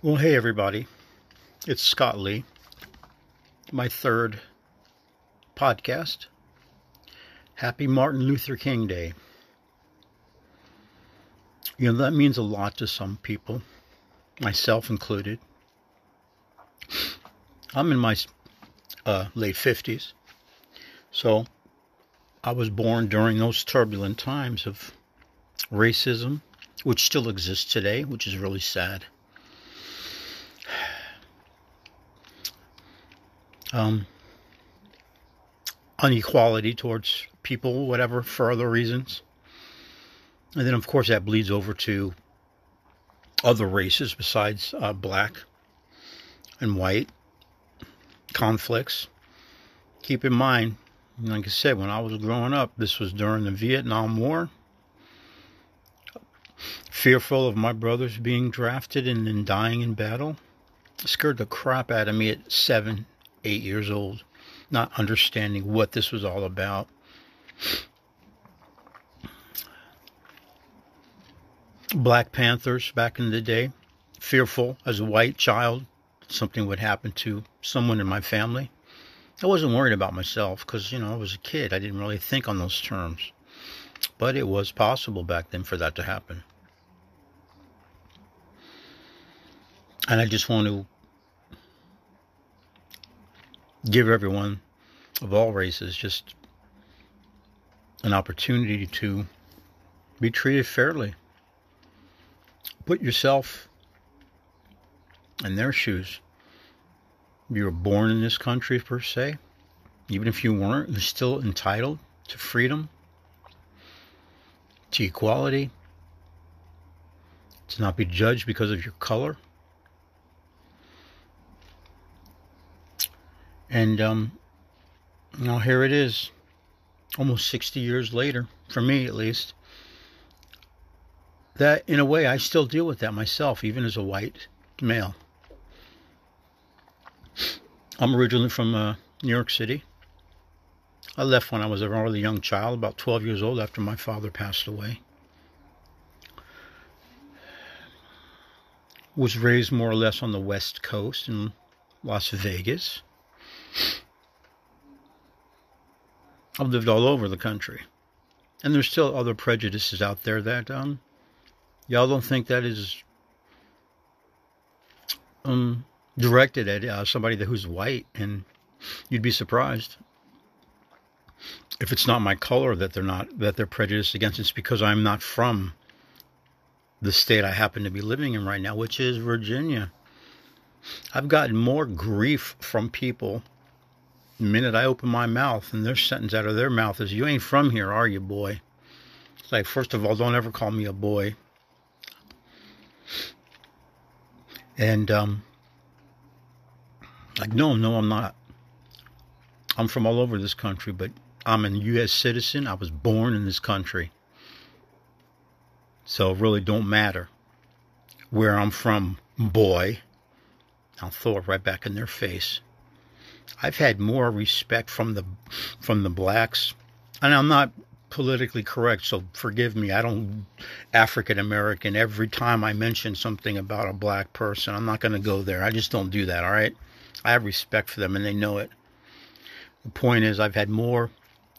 Well, hey everybody. It's Scott Lee. My third podcast. Happy Martin Luther King Day. You know, that means a lot to some people, myself included. I'm in my uh, late 50s, so I was born during those turbulent times of racism, which still exists today, which is really sad. Um, inequality towards people, whatever, for other reasons. And then, of course, that bleeds over to other races besides uh, black and white conflicts. Keep in mind, like I said, when I was growing up, this was during the Vietnam War. Fearful of my brothers being drafted and then dying in battle. scared the crap out of me at seven, eight years old, not understanding what this was all about. Black Panthers back in the day, fearful as a white child something would happen to someone in my family. I wasn't worried about myself because, you know, I was a kid. I didn't really think on those terms. But it was possible back then for that to happen. And I just want to give everyone of all races just an opportunity to be treated fairly. Put yourself in their shoes. You were born in this country, per se. Even if you weren't, you're still entitled to freedom, to equality, to not be judged because of your color. And um, now here it is, almost 60 years later, for me at least. That, in a way, I still deal with that myself, even as a white male. I'm originally from uh, New York City. I left when I was a rather young child, about 12 years old, after my father passed away. Was raised more or less on the West Coast in Las Vegas. I've lived all over the country. And there's still other prejudices out there that um, y'all don't think that is um, directed at uh, somebody who's white, and you'd be surprised if it's not my color that they're not that they're prejudiced against. It's because I'm not from the state I happen to be living in right now, which is Virginia. I've gotten more grief from people minute I open my mouth and their sentence out of their mouth is, You ain't from here, are you, boy? It's like, first of all, don't ever call me a boy. And, um, like, no, no, I'm not. I'm from all over this country, but I'm a U.S. citizen. I was born in this country. So it really don't matter where I'm from, boy. I'll throw it right back in their face. I've had more respect from the from the blacks, and I'm not politically correct, so forgive me. I don't African American every time I mention something about a black person. I'm not going to go there. I just don't do that, all right? I have respect for them and they know it. The point is I've had more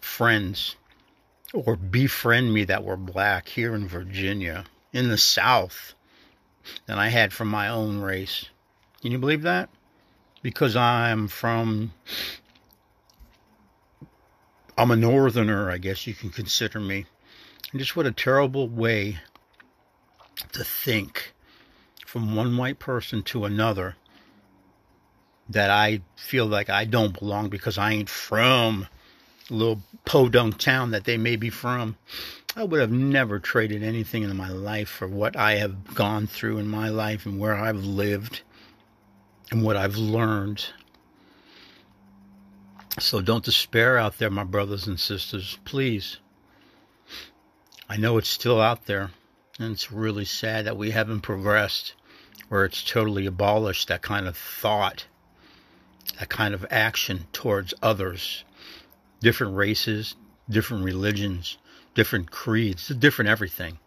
friends or befriend me that were black here in Virginia, in the South, than I had from my own race. Can you believe that? Because I'm from I'm a northerner, I guess you can consider me. And just what a terrible way to think from one white person to another that I feel like I don't belong because I ain't from a little podunk town that they may be from. I would have never traded anything in my life for what I have gone through in my life and where I've lived and what I've learned. So don't despair out there, my brothers and sisters, please. I know it's still out there, and it's really sad that we haven't progressed where it's totally abolished that kind of thought, that kind of action towards others, different races, different religions, different creeds, different everything.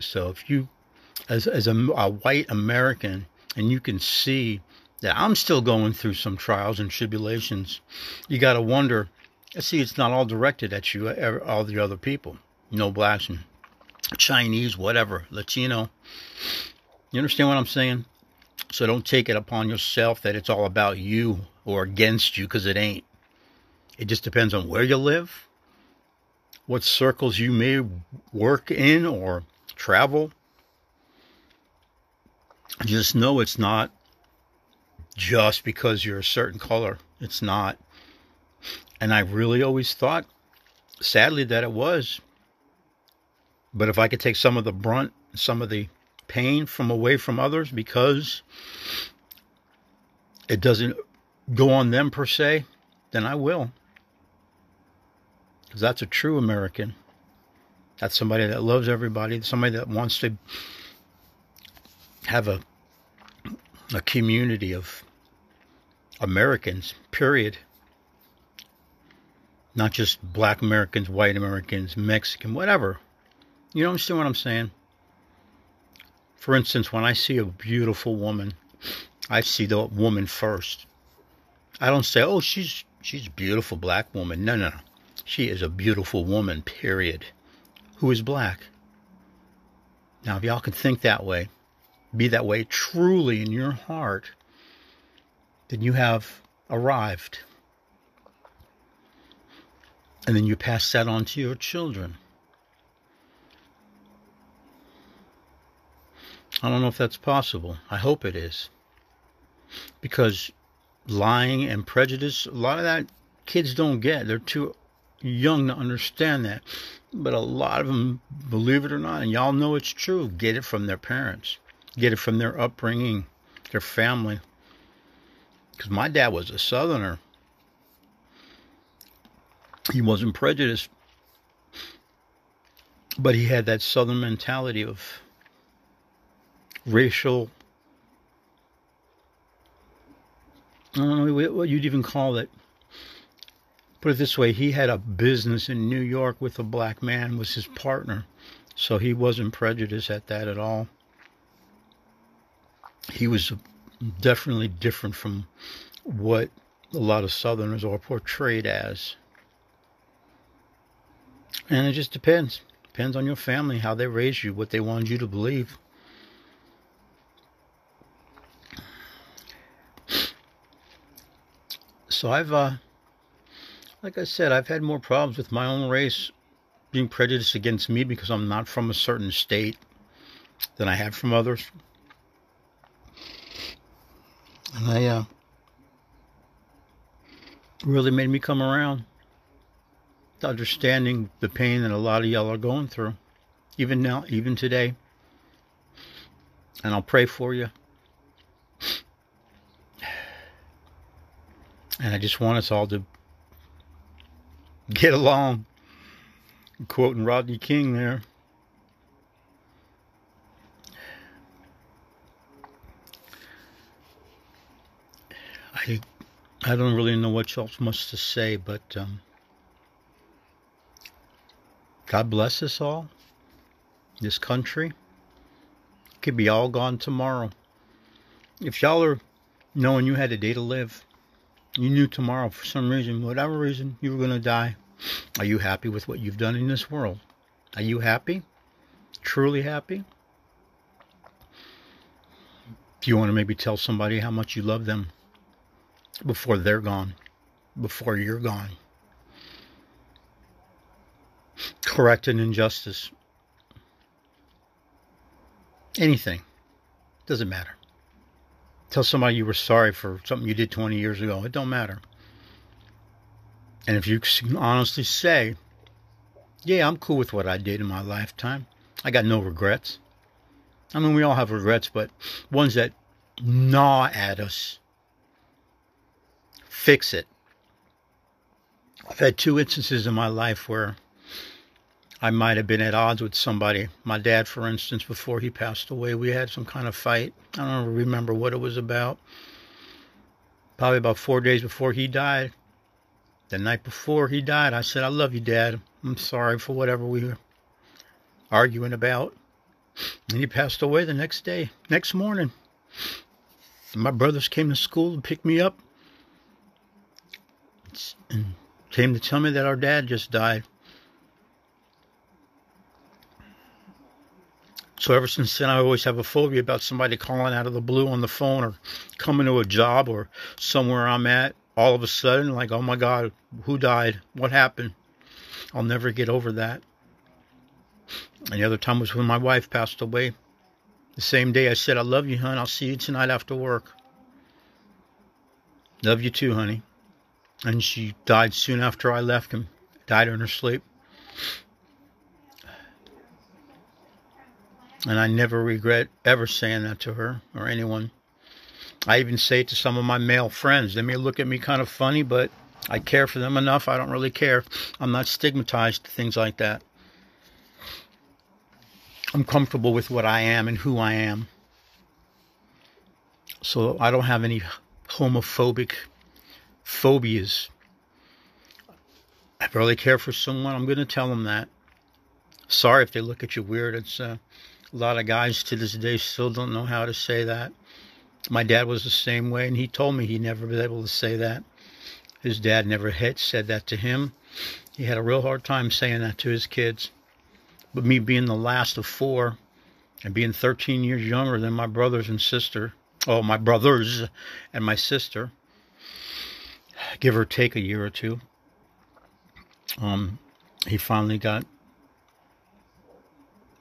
So if you as, as a, a white American, and you can see that I'm still going through some trials and tribulations, you got to wonder. See, it's not all directed at you, all the other people. No blacks and Chinese, whatever, Latino. You understand what I'm saying? So don't take it upon yourself that it's all about you or against you because it ain't. It just depends on where you live, what circles you may work in or travel. Just know it's not just because you're a certain color. It's not. And I really always thought, sadly, that it was. But if I could take some of the brunt, some of the pain from away from others because it doesn't go on them per se, then I will. Because that's a true American. That's somebody that loves everybody, somebody that wants to have a a community of Americans, period. Not just black Americans, white Americans, Mexican, whatever. You understand what I'm saying? For instance, when I see a beautiful woman, I see the woman first. I don't say, "Oh, she's she's a beautiful black woman." No, no, no. She is a beautiful woman, period. Who is black? Now, if y'all can think that way, be that way truly in your heart, then you have arrived. And then you pass that on to your children. I don't know if that's possible. I hope it is. Because lying and prejudice, a lot of that kids don't get. They're too young to understand that. But a lot of them, believe it or not, and y'all know it's true, get it from their parents, get it from their upbringing, their family. Because my dad was a Southerner. He wasn't prejudiced, but he had that Southern mentality of racial I don't know what you'd even call it. Put it this way, he had a business in New York with a black man was his partner. So he wasn't prejudiced at that at all. He was definitely different from what a lot of Southerners are portrayed as. And it just depends. Depends on your family, how they raised you, what they wanted you to believe. So I've, uh, like I said, I've had more problems with my own race being prejudiced against me because I'm not from a certain state than I have from others. And I, uh, really made me come around to understanding the pain that a lot of y'all are going through, even now, even today. And I'll pray for you. And I just want us all to get along. quoting Rodney King there. I I don't really know what else much to say, but um, God bless us all. This country could be all gone tomorrow. If y'all are knowing you had a day to live, you knew tomorrow for some reason, whatever reason, you were going to die. Are you happy with what you've done in this world? Are you happy? Truly happy? Do you want to maybe tell somebody how much you love them before they're gone, before you're gone? Correct an injustice. Anything. Doesn't matter. Tell somebody you were sorry for something you did 20 years ago. It don't matter. And if you can honestly say, yeah, I'm cool with what I did in my lifetime. I got no regrets. I mean, we all have regrets, but ones that gnaw at us. Fix it. I've had two instances in my life where I might have been at odds with somebody. My dad, for instance, before he passed away, we had some kind of fight. I don't remember what it was about. Probably about four days before he died. The night before he died, I said, I love you, Dad. I'm sorry for whatever we were arguing about. And he passed away the next day, next morning. My brothers came to school to pick me up and came to tell me that our dad just died. So ever since then, I always have a phobia about somebody calling out of the blue on the phone or coming to a job or somewhere I'm at. All of a sudden, like, oh my God, who died? What happened? I'll never get over that. And the other time was when my wife passed away. The same day I said, I love you, hon. I'll see you tonight after work. Love you too, honey. And she died soon after I left him. Died in her sleep. And I never regret ever saying that to her or anyone. I even say it to some of my male friends. They may look at me kind of funny, but I care for them enough. I don't really care. I'm not stigmatized to things like that. I'm comfortable with what I am and who I am. So I don't have any homophobic phobias. I really care for someone. I'm going to tell them that. Sorry if they look at you weird. It's uh, a lot of guys to this day still don't know how to say that. My dad was the same way, and he told me he never was able to say that. His dad never had said that to him. He had a real hard time saying that to his kids. But me being the last of four and being 13 years younger than my brothers and sister, oh, my brothers and my sister, give or take a year or two, um, he finally got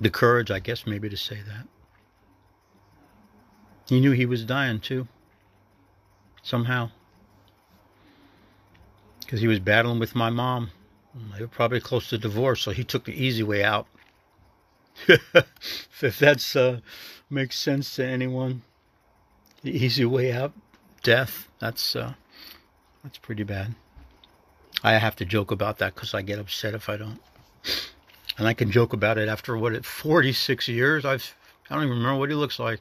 the courage, I guess, maybe to say that. He knew he was dying too, somehow. Because he was battling with my mom. They were probably close to divorce, so he took the easy way out. if that's uh, makes sense to anyone, the easy way out, death. That's uh, that's pretty bad. I have to joke about that because I get upset if I don't. And I can joke about it after what it 46 years. I've I don't even remember what he looks like.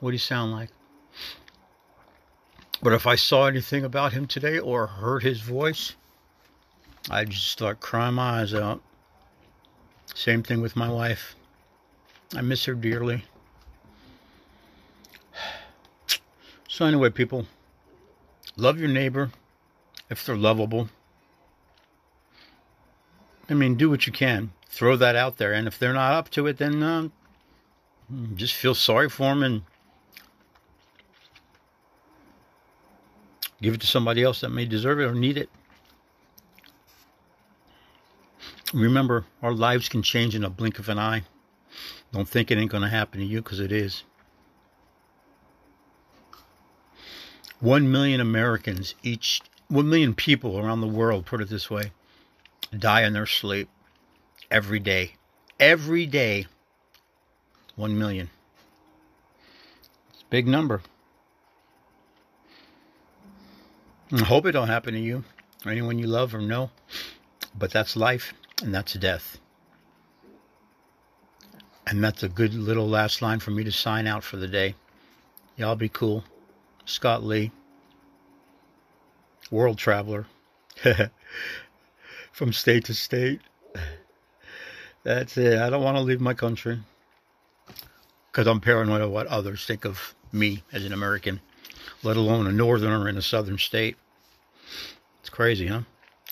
What he sound like. But if I saw anything about him today or heard his voice, I'd just start crying my eyes out. Same thing with my wife. I miss her dearly. So, anyway, people, love your neighbor if they're lovable. I mean, do what you can. Throw that out there. And if they're not up to it, then uh, just feel sorry for them and give it to somebody else that may deserve it or need it. Remember, our lives can change in a blink of an eye. Don't think it ain't going to happen to you because it is. One million Americans, each, one million people around the world, put it this way, die in their sleep every day. Every day, one million. It's a big number. I hope it don't happen to you or anyone you love or know, but that's life. And that's death. And that's a good little last line for me to sign out for the day. Y'all be cool. Scott Lee, world traveler, from state to state. That's it. I don't want to leave my country because I'm paranoid of what others think of me as an American, let alone a northerner in a southern state. It's crazy, huh?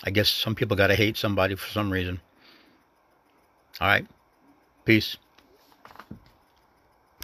I guess some people got to hate somebody for some reason. All right. Peace.